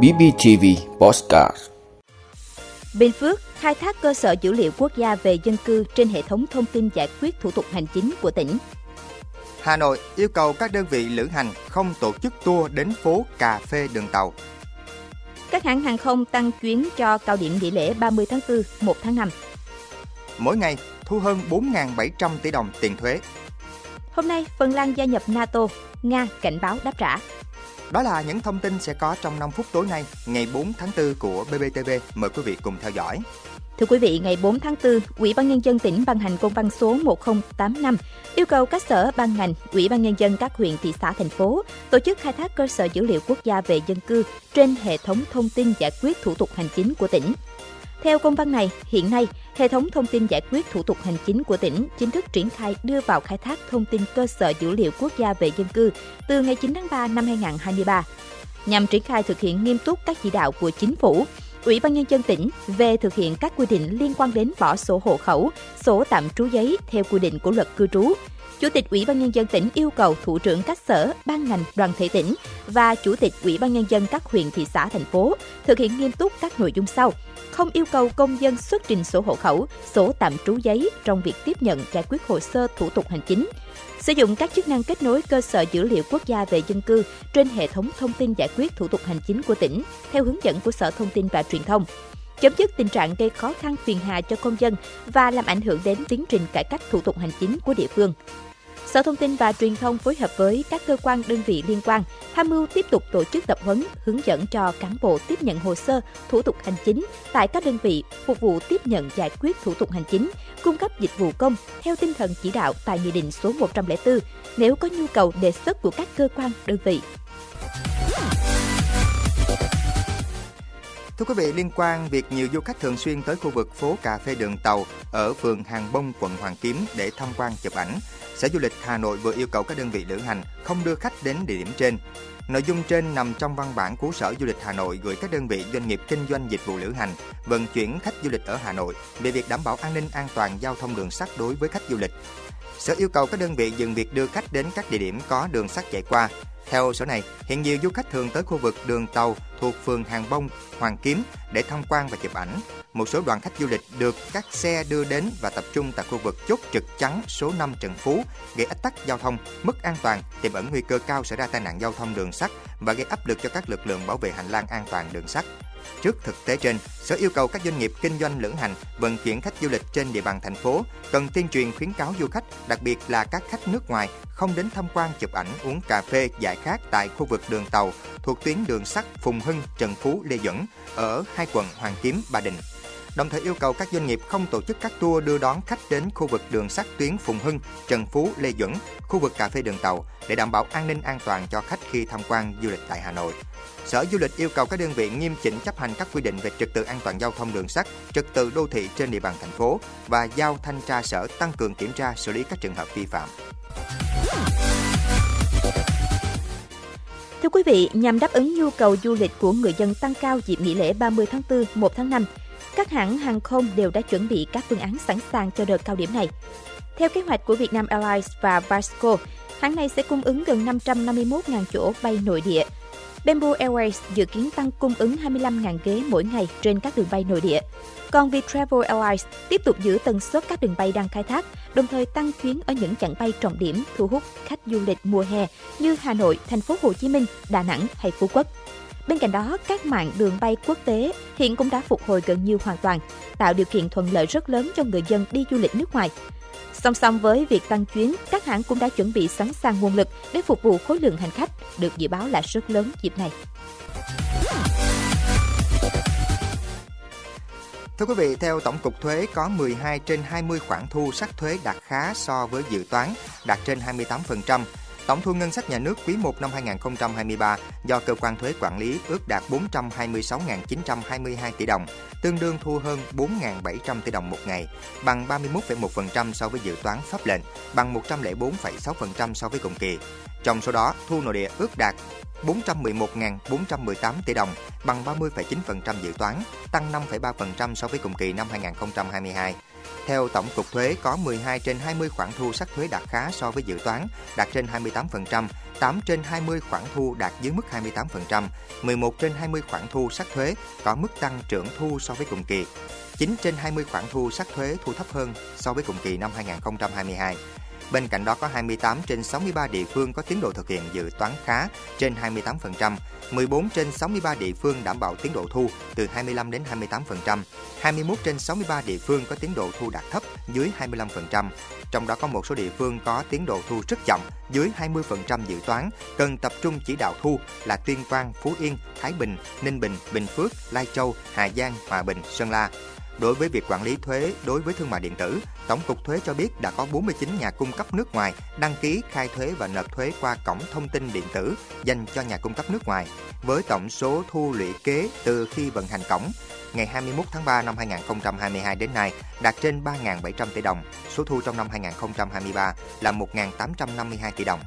BBTV Postcard Bình Phước khai thác cơ sở dữ liệu quốc gia về dân cư trên hệ thống thông tin giải quyết thủ tục hành chính của tỉnh. Hà Nội yêu cầu các đơn vị lữ hành không tổ chức tour đến phố cà phê đường tàu. Các hãng hàng không tăng chuyến cho cao điểm nghỉ lễ 30 tháng 4, 1 tháng 5. Mỗi ngày thu hơn 4.700 tỷ đồng tiền thuế. Hôm nay, Phần Lan gia nhập NATO, Nga cảnh báo đáp trả. Đó là những thông tin sẽ có trong 5 phút tối nay, ngày 4 tháng 4 của BBTV. Mời quý vị cùng theo dõi. Thưa quý vị, ngày 4 tháng 4, Ủy ban Nhân dân tỉnh ban hành công văn số 1085 yêu cầu các sở ban ngành, Ủy ban Nhân dân các huyện, thị xã, thành phố tổ chức khai thác cơ sở dữ liệu quốc gia về dân cư trên hệ thống thông tin giải quyết thủ tục hành chính của tỉnh. Theo công văn này, hiện nay, hệ thống thông tin giải quyết thủ tục hành chính của tỉnh chính thức triển khai đưa vào khai thác thông tin cơ sở dữ liệu quốc gia về dân cư từ ngày 9 tháng 3 năm 2023. Nhằm triển khai thực hiện nghiêm túc các chỉ đạo của chính phủ, Ủy ban Nhân dân tỉnh về thực hiện các quy định liên quan đến bỏ sổ hộ khẩu, sổ tạm trú giấy theo quy định của luật cư trú. Chủ tịch Ủy ban Nhân dân tỉnh yêu cầu thủ trưởng các sở, ban ngành, đoàn thể tỉnh và Chủ tịch Ủy ban Nhân dân các huyện, thị xã, thành phố thực hiện nghiêm túc các nội dung sau. Không yêu cầu công dân xuất trình sổ hộ khẩu, sổ tạm trú giấy trong việc tiếp nhận giải quyết hồ sơ thủ tục hành chính sử dụng các chức năng kết nối cơ sở dữ liệu quốc gia về dân cư trên hệ thống thông tin giải quyết thủ tục hành chính của tỉnh theo hướng dẫn của Sở Thông tin và Truyền thông chấm dứt tình trạng gây khó khăn phiền hà cho công dân và làm ảnh hưởng đến tiến trình cải cách thủ tục hành chính của địa phương. Sở Thông tin và Truyền thông phối hợp với các cơ quan đơn vị liên quan tham mưu tiếp tục tổ chức tập huấn, hướng dẫn cho cán bộ tiếp nhận hồ sơ, thủ tục hành chính tại các đơn vị phục vụ tiếp nhận giải quyết thủ tục hành chính, cung cấp dịch vụ công theo tinh thần chỉ đạo tại Nghị định số 104 nếu có nhu cầu đề xuất của các cơ quan đơn vị. Thưa quý vị, liên quan việc nhiều du khách thường xuyên tới khu vực phố cà phê đường tàu ở phường Hàng Bông, quận hoàng Kiếm để tham quan chụp ảnh, Sở Du lịch Hà Nội vừa yêu cầu các đơn vị lữ hành không đưa khách đến địa điểm trên. Nội dung trên nằm trong văn bản của Sở Du lịch Hà Nội gửi các đơn vị doanh nghiệp kinh doanh dịch vụ lữ hành, vận chuyển khách du lịch ở Hà Nội về việc đảm bảo an ninh an toàn giao thông đường sắt đối với khách du lịch. Sở yêu cầu các đơn vị dừng việc đưa khách đến các địa điểm có đường sắt chạy qua, theo sở này, hiện nhiều du khách thường tới khu vực đường tàu thuộc phường Hàng Bông, Hoàng Kiếm để tham quan và chụp ảnh. Một số đoàn khách du lịch được các xe đưa đến và tập trung tại khu vực chốt trực trắng số 5 Trần Phú, gây ách tắc giao thông, mất an toàn, tiềm ẩn nguy cơ cao xảy ra tai nạn giao thông đường sắt và gây áp lực cho các lực lượng bảo vệ hành lang an toàn đường sắt. Trước thực tế trên, Sở yêu cầu các doanh nghiệp kinh doanh lữ hành, vận chuyển khách du lịch trên địa bàn thành phố cần tuyên truyền khuyến cáo du khách, đặc biệt là các khách nước ngoài không đến tham quan chụp ảnh uống cà phê giải khát tại khu vực đường tàu thuộc tuyến đường sắt Phùng Hưng, Trần Phú, Lê Duẩn ở hai quận Hoàng Kiếm, Ba Đình đồng thời yêu cầu các doanh nghiệp không tổ chức các tour đưa đón khách đến khu vực đường sắt tuyến Phùng Hưng, Trần Phú, Lê Duẩn, khu vực cà phê đường tàu để đảm bảo an ninh an toàn cho khách khi tham quan du lịch tại Hà Nội. Sở Du lịch yêu cầu các đơn vị nghiêm chỉnh chấp hành các quy định về trật tự an toàn giao thông đường sắt, trật tự đô thị trên địa bàn thành phố và giao thanh tra sở tăng cường kiểm tra xử lý các trường hợp vi phạm. Thưa quý vị, nhằm đáp ứng nhu cầu du lịch của người dân tăng cao dịp nghỉ lễ 30 tháng 4, 1 tháng 5, các hãng hàng không đều đã chuẩn bị các phương án sẵn sàng cho đợt cao điểm này. Theo kế hoạch của Vietnam Airlines và Vasco, hãng này sẽ cung ứng gần 551.000 chỗ bay nội địa. Bamboo Airways dự kiến tăng cung ứng 25.000 ghế mỗi ngày trên các đường bay nội địa. Còn Vietravel Airlines tiếp tục giữ tần suất các đường bay đang khai thác, đồng thời tăng chuyến ở những chặng bay trọng điểm thu hút khách du lịch mùa hè như Hà Nội, Thành phố Hồ Chí Minh, Đà Nẵng hay Phú Quốc. Bên cạnh đó, các mạng đường bay quốc tế hiện cũng đã phục hồi gần như hoàn toàn, tạo điều kiện thuận lợi rất lớn cho người dân đi du lịch nước ngoài. Song song với việc tăng chuyến, các hãng cũng đã chuẩn bị sẵn sàng nguồn lực để phục vụ khối lượng hành khách được dự báo là rất lớn dịp này. Thưa quý vị, theo Tổng cục Thuế có 12 trên 20 khoản thu sắc thuế đạt khá so với dự toán, đạt trên 28%. Tổng thu ngân sách nhà nước quý 1 năm 2023 do cơ quan thuế quản lý ước đạt 426.922 tỷ đồng, tương đương thu hơn 4.700 tỷ đồng một ngày, bằng 31,1% so với dự toán pháp lệnh, bằng 104,6% so với cùng kỳ. Trong số đó, thu nội địa ước đạt 411.418 tỷ đồng, bằng 30,9% dự toán, tăng 5,3% so với cùng kỳ năm 2022. Theo Tổng cục Thuế, có 12 trên 20 khoản thu sắc thuế đạt khá so với dự toán, đạt trên 28%, 8 trên 20 khoản thu đạt dưới mức 28%, 11 trên 20 khoản thu sắc thuế có mức tăng trưởng thu so với cùng kỳ. 9 trên 20 khoản thu sắc thuế thu thấp hơn so với cùng kỳ năm 2022. Bên cạnh đó có 28 trên 63 địa phương có tiến độ thực hiện dự toán khá trên 28%, 14 trên 63 địa phương đảm bảo tiến độ thu từ 25 đến 28%, 21 trên 63 địa phương có tiến độ thu đạt thấp dưới 25%. Trong đó có một số địa phương có tiến độ thu rất chậm dưới 20% dự toán, cần tập trung chỉ đạo thu là Tuyên Quang, Phú Yên, Thái Bình, Ninh Bình, Bình Phước, Lai Châu, Hà Giang, Hòa Bình, Sơn La. Đối với việc quản lý thuế đối với thương mại điện tử, Tổng cục Thuế cho biết đã có 49 nhà cung cấp nước ngoài đăng ký khai thuế và nộp thuế qua cổng thông tin điện tử dành cho nhà cung cấp nước ngoài, với tổng số thu lũy kế từ khi vận hành cổng ngày 21 tháng 3 năm 2022 đến nay đạt trên 3.700 tỷ đồng, số thu trong năm 2023 là 1.852 tỷ đồng.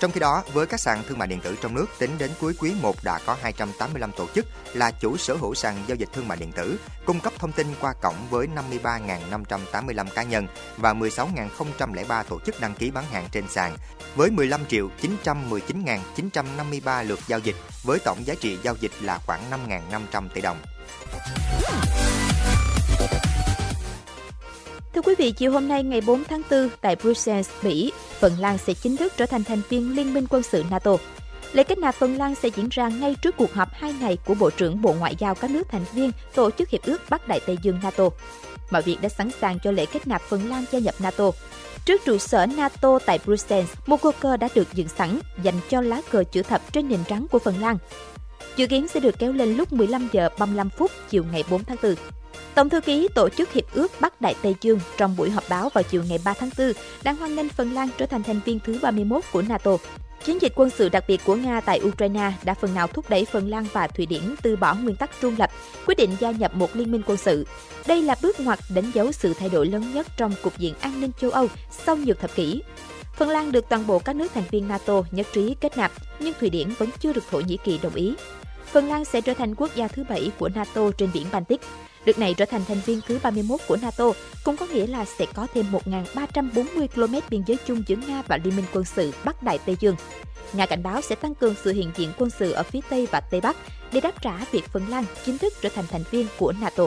Trong khi đó, với các sàn thương mại điện tử trong nước tính đến cuối quý 1 đã có 285 tổ chức là chủ sở hữu sàn giao dịch thương mại điện tử, cung cấp thông tin qua cổng với 53.585 cá nhân và 16.003 tổ chức đăng ký bán hàng trên sàn, với 15 triệu 919.953 lượt giao dịch, với tổng giá trị giao dịch là khoảng 5.500 tỷ đồng. Thưa quý vị, chiều hôm nay ngày 4 tháng 4 tại Brussels, Bỉ, Phần Lan sẽ chính thức trở thành thành viên Liên minh quân sự NATO. Lễ kết nạp Phần Lan sẽ diễn ra ngay trước cuộc họp hai ngày của Bộ trưởng Bộ Ngoại giao các nước thành viên tổ chức Hiệp ước Bắc Đại Tây Dương NATO. Mọi việc đã sẵn sàng cho lễ kết nạp Phần Lan gia nhập NATO. Trước trụ sở NATO tại Brussels, một cột cờ đã được dựng sẵn dành cho lá cờ chữ thập trên nền trắng của Phần Lan. Dự kiến sẽ được kéo lên lúc 15 giờ 35 phút chiều ngày 4 tháng 4. Tổng thư ký Tổ chức Hiệp ước Bắc Đại Tây Dương trong buổi họp báo vào chiều ngày 3 tháng 4 đang hoan nghênh Phần Lan trở thành thành viên thứ 31 của NATO. Chiến dịch quân sự đặc biệt của Nga tại Ukraine đã phần nào thúc đẩy Phần Lan và Thụy Điển từ bỏ nguyên tắc trung lập, quyết định gia nhập một liên minh quân sự. Đây là bước ngoặt đánh dấu sự thay đổi lớn nhất trong cục diện an ninh châu Âu sau nhiều thập kỷ. Phần Lan được toàn bộ các nước thành viên NATO nhất trí kết nạp, nhưng Thụy Điển vẫn chưa được Thổ Nhĩ Kỳ đồng ý. Phần Lan sẽ trở thành quốc gia thứ bảy của NATO trên biển Baltic. Nước này trở thành thành viên thứ 31 của NATO, cũng có nghĩa là sẽ có thêm 1.340 km biên giới chung giữa Nga và Liên minh quân sự Bắc Đại Tây Dương. Nga cảnh báo sẽ tăng cường sự hiện diện quân sự ở phía Tây và Tây Bắc để đáp trả việc Phần Lan chính thức trở thành thành viên của NATO.